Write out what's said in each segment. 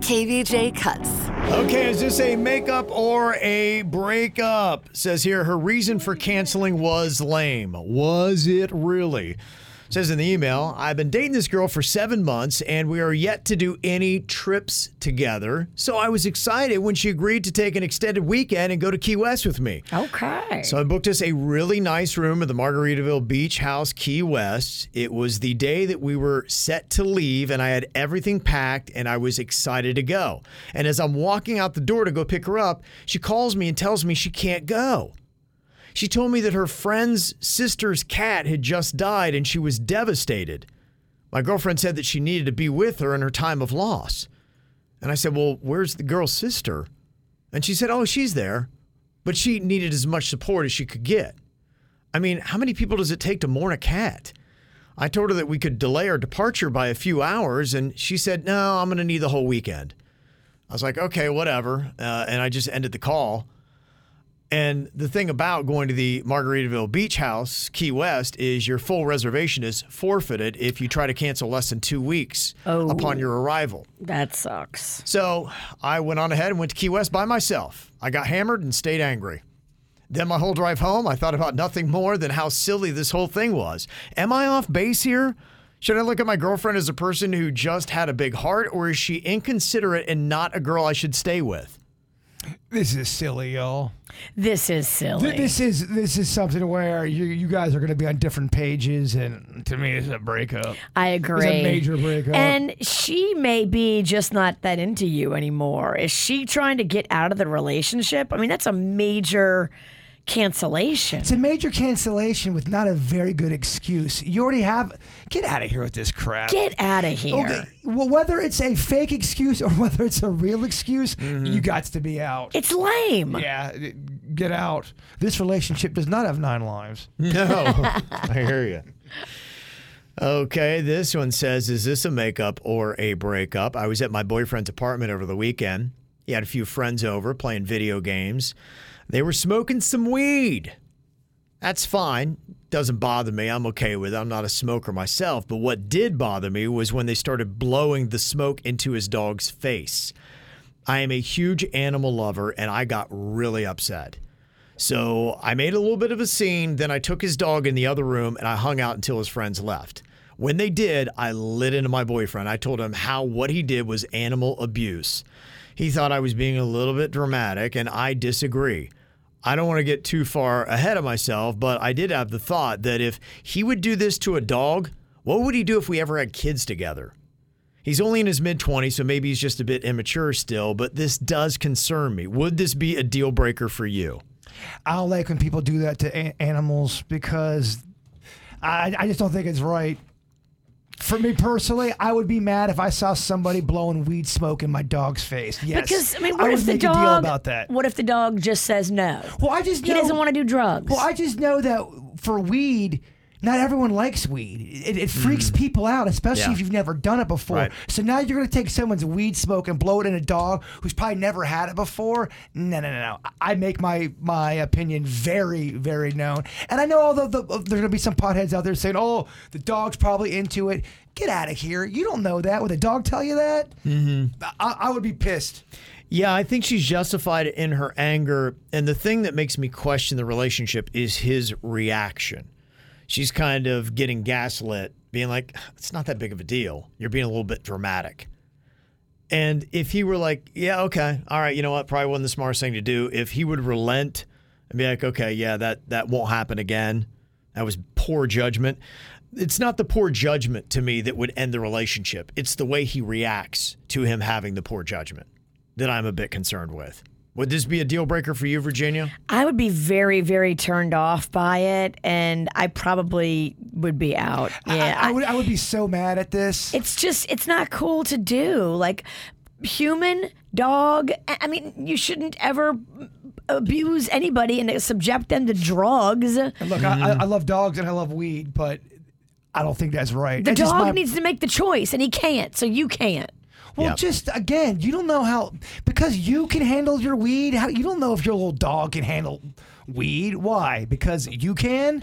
KVJ Cuts. Okay, is this a makeup or a breakup? Says here her reason for canceling was lame. Was it really? Says in the email, I've been dating this girl for seven months and we are yet to do any trips together. So I was excited when she agreed to take an extended weekend and go to Key West with me. Okay. So I booked us a really nice room at the Margaritaville Beach House, Key West. It was the day that we were set to leave, and I had everything packed and I was excited to go. And as I'm walking out the door to go pick her up, she calls me and tells me she can't go. She told me that her friend's sister's cat had just died and she was devastated. My girlfriend said that she needed to be with her in her time of loss. And I said, Well, where's the girl's sister? And she said, Oh, she's there but she needed as much support as she could get. I mean, how many people does it take to mourn a cat? I told her that we could delay our departure by a few hours, and she said, No, I'm going to need the whole weekend. I was like, Okay, whatever. Uh, and I just ended the call. And the thing about going to the Margaritaville Beach House, Key West, is your full reservation is forfeited if you try to cancel less than two weeks Oh. upon your arrival. That sucks. So I went on ahead and went to Key West by myself. I got hammered and stayed angry. Then my whole drive home, I thought about nothing more than how silly this whole thing was. Am I off base here? Should I look at my girlfriend as a person who just had a big heart, or is she inconsiderate and not a girl I should stay with? This is silly, y'all. This is silly. Th- This is this is something where you you guys are going to be on different pages, and to me, it's a breakup. I agree. It's a major breakup. And she may be just not that into you anymore. Is she trying to get out of the relationship? I mean, that's a major cancellation. It's a major cancellation with not a very good excuse. You already have. Get out of here with this crap. Get out of here. Okay. Well, whether it's a fake excuse or whether it's a real excuse, Mm-hmm. you got to be out. It's lame. yeah, get out. This relationship does not have nine lives. No, I hear you. Okay, this one says, Is this a makeup or a breakup? I was at my boyfriend's apartment over the weekend. He had a few friends over playing video games. They were smoking some weed. That's fine. Doesn't bother me. I'm okay with it. I'm not a smoker myself. But what did bother me was when they started blowing the smoke into his dog's face. I am a huge animal lover and I got really upset. So I made a little bit of a scene. Then I took his dog in the other room and I hung out until his friends left. When they did, I lit into my boyfriend. I told him how what he did was animal abuse. He thought I was being a little bit dramatic, and I disagree. I don't want to get too far ahead of myself, but I did have the thought that if he would do this to a dog, what would he do if we ever had kids together? He's only in his mid 20s, so maybe he's just a bit immature still, but this does concern me. Would this be a deal breaker for you? I don't like when people do that to a- animals because I, I just don't think it's right. For me personally, I would be mad if I saw somebody blowing weed smoke in my dog's face. Yes, Because I mean, what would if the dog? about that? What if the dog just says no? Well, I just he doesn't want to do drugs. Well, I just know that for weed, not everyone likes weed. It, it freaks people out, especially Yeah. if you've never done it before. Right. So now you're going to take someone's weed smoke and blow it in a dog who's probably never had it before. No, no, no, no. I make my my opinion very, very known. And I know although the, there's going to be some potheads out there saying, "Oh, the dog's probably into it." Get out of here! You don't know that. Would a dog tell you that? Mm-hmm. I, I would be pissed. Yeah, I think she's justified in her anger. And the thing that makes me question the relationship is his reaction. She's kind of getting gaslit, being like, it's not that big of a deal. You're being a little bit dramatic. And if he were like, yeah, okay, all right, you know what? Probably wasn't the smartest thing to do. If he would relent and be like, okay, yeah, that, that won't happen again. That was poor judgment. It's not the poor judgment to me that would end the relationship. It's the way he reacts to him having the poor judgment that I'm a bit concerned with. Would this be a deal breaker for you, Virginia? I would be very, very turned off by it, and I probably would be out. Yeah, I, I would. I would be so mad at this. it's just it's not cool to do like human, dog. I I mean, you shouldn't ever abuse anybody and subject them to drugs. And look, I, I, I love dogs and I love weed, but I don't think that's right. That's dog my- needs to make the choice, and he can't, so you can't. Well, Yep. just again, you don't know how because you can handle your weed. How you don't know if your little dog can handle weed? Why? Because you can?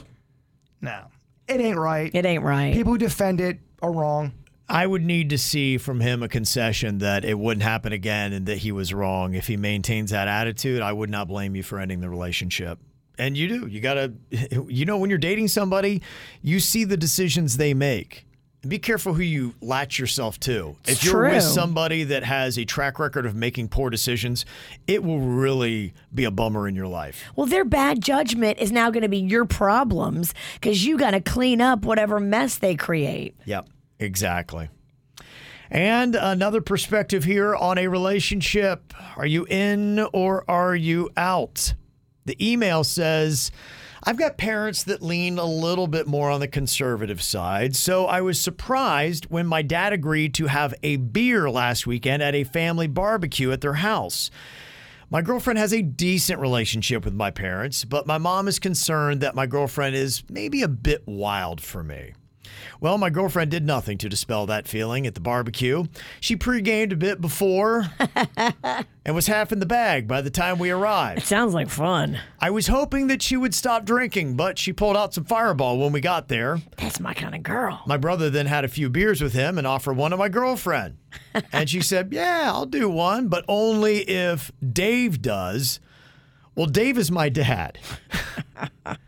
No, it ain't right. It ain't right. People who defend it are wrong. I would need to see from him a concession that it wouldn't happen again and that he was wrong. If he maintains that attitude, I would not blame you for ending the relationship. And you do. You got to, you know, when you're dating somebody, you see the decisions they make. Be careful who you latch yourself to. If you're with somebody that has a track record of making poor decisions, it will really be a bummer in your life. Well, their bad judgment is now going to be your problems because you got to clean up whatever mess they create. Yep, exactly. And another perspective here on a relationship. Are you in or are you out? The email says, I've got parents that lean a little bit more on the conservative side, so I was surprised when my dad agreed to have a beer last weekend at a family barbecue at their house. My girlfriend has a decent relationship with my parents, but my mom is concerned that my girlfriend is maybe a bit wild for me. Well, my girlfriend did nothing to dispel that feeling at the barbecue. She pre-gamed a bit before and was half in the bag by the time we arrived. It sounds like fun. I was hoping that she would stop drinking, but she pulled out some fireball when we got there. That's my kind of girl. My brother then had a few beers with him and offered one to my girlfriend. and she said, Yeah, I'll do one, but only if Dave does. Well, Dave is my dad.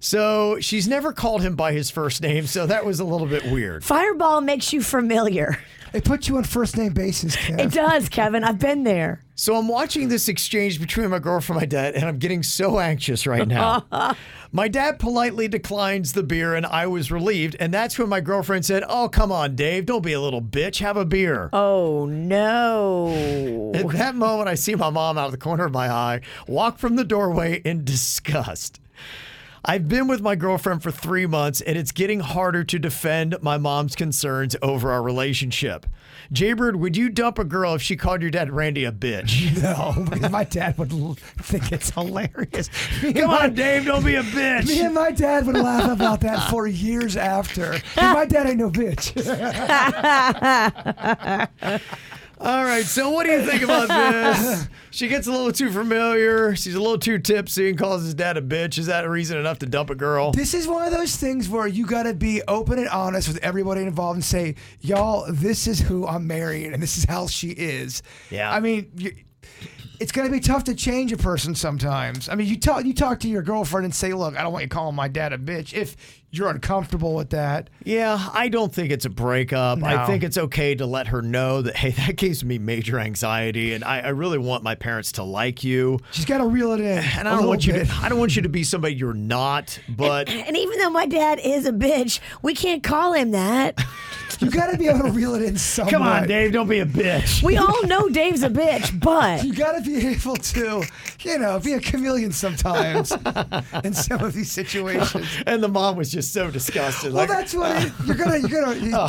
so she's never called him by his first name, so that was a little bit weird. Fireball makes you familiar. It puts you on first name basis, Kev. It does, Kevin. I've been there. So I'm watching this exchange between my girlfriend and my dad, and I'm getting so anxious right now. my dad politely declines the beer, and I was relieved. And that's when my girlfriend said, Oh, come on, Dave, don't be a little bitch. Have a beer. Oh no. At that moment, I see my mom out of the corner of my eye walk from the doorway in disgust. I've been with my girlfriend for three months, and it's getting harder to defend my mom's concerns over our relationship. Jaybird, would you dump a girl if she called your dad Randy a bitch? No, because my dad would think it's hilarious. Me Come my- on, Dave, don't be a bitch. Me and my dad would laugh about that for years after. my dad ain't no bitch. All right, so what do you think about this? She gets a little too familiar. She's a little too tipsy and calls his dad a bitch. Is that a reason enough to dump a girl? This is one of those things where you got to be open and honest with everybody involved and say, y'all, this is who I'm marrying and this is how she is. Yeah. I mean, you, it's going to be tough to change a person sometimes. I mean, you talk you talk to your girlfriend and say, look, I don't want you calling my dad a bitch if you're uncomfortable with that. Yeah, I don't think it's a breakup. I think it's okay to let her know that, hey, that gives me major anxiety, and I, I really want my parents to like you. She's got to reel it in. And a I don't little want you to. I don't want you to be somebody you're not. But And even though my dad is a bitch, we can't call him that. You got to be able to reel it in somewhat. come on, Dave, don't be a bitch. We all know Dave's a bitch, but You got to be able to, you know, be a chameleon sometimes in some of these situations. And the mom was just so disgusted. Well, like, that's what it, you're gonna. You're gonna. you-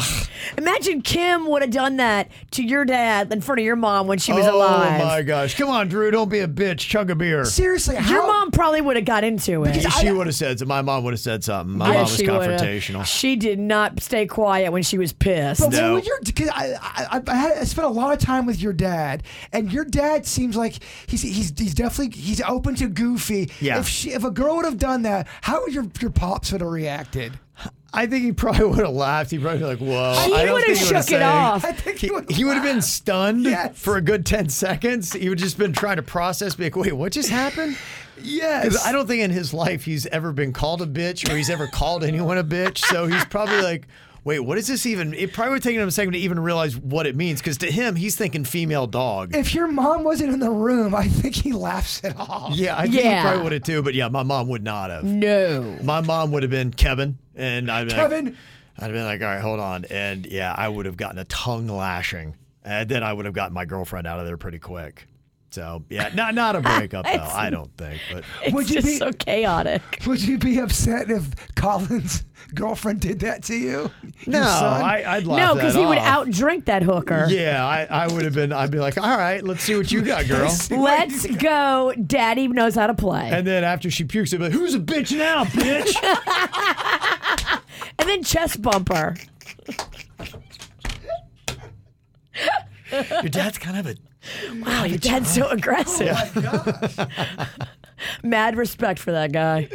imagine Kim would have done that to your dad in front of your mom when she was oh alive. Oh my gosh, come on, Drew, don't be a bitch. Chug a beer. seriously, how, Your mom probably would have got into it. she would have said. My mom would have said something. My Yeah, mom was she would've. confrontational. She did not stay quiet when she was pissed. But No. when you're, cause I, I, I, had, I spent a lot of time with your dad, and your dad seems like he's he's he's definitely he's open to goofy. Yeah. If she, if a girl would have done that, how would your your pops would have reacted? I think he probably would have laughed. He'd probably be like, "Whoa!" He I would have think he would've shook it off. I think He, he would. he would have been stunned Yes. for a good 10 seconds. He would just been trying to process, be like, wait, what just happened? Yes. Because I don't think in his life he's ever been called a bitch or he's ever called anyone a bitch. So he's probably like, wait, what is this even? It probably would take him a second to even realize what it means. Because to him, he's thinking female dog. If your mom wasn't in the room, I think he laughs it off. yeah, I think he probably would have too. But yeah, my mom would not have. no. My mom would have been Kevin. And I'd be like, Kevin. I'd been like, all right, hold on. And yeah, I would have gotten a tongue lashing. And then I would have gotten my girlfriend out of there pretty quick. So yeah, not not a breakup though. I don't think, but It's Would you just be- so chaotic. Would you be upset if Colin's girlfriend did that to you? no, I, I'd laugh No, because he would outdrink that hooker. Yeah, I, I would have been. I'd be like, all right, let's see what you got, girl. Let's go. Daddy knows how to play. And then after she pukes, I'd be like, who's a bitch now, bitch? And then chest bumper. Your dad's kind of a. Wow, your dad's so aggressive. Mad respect for that guy.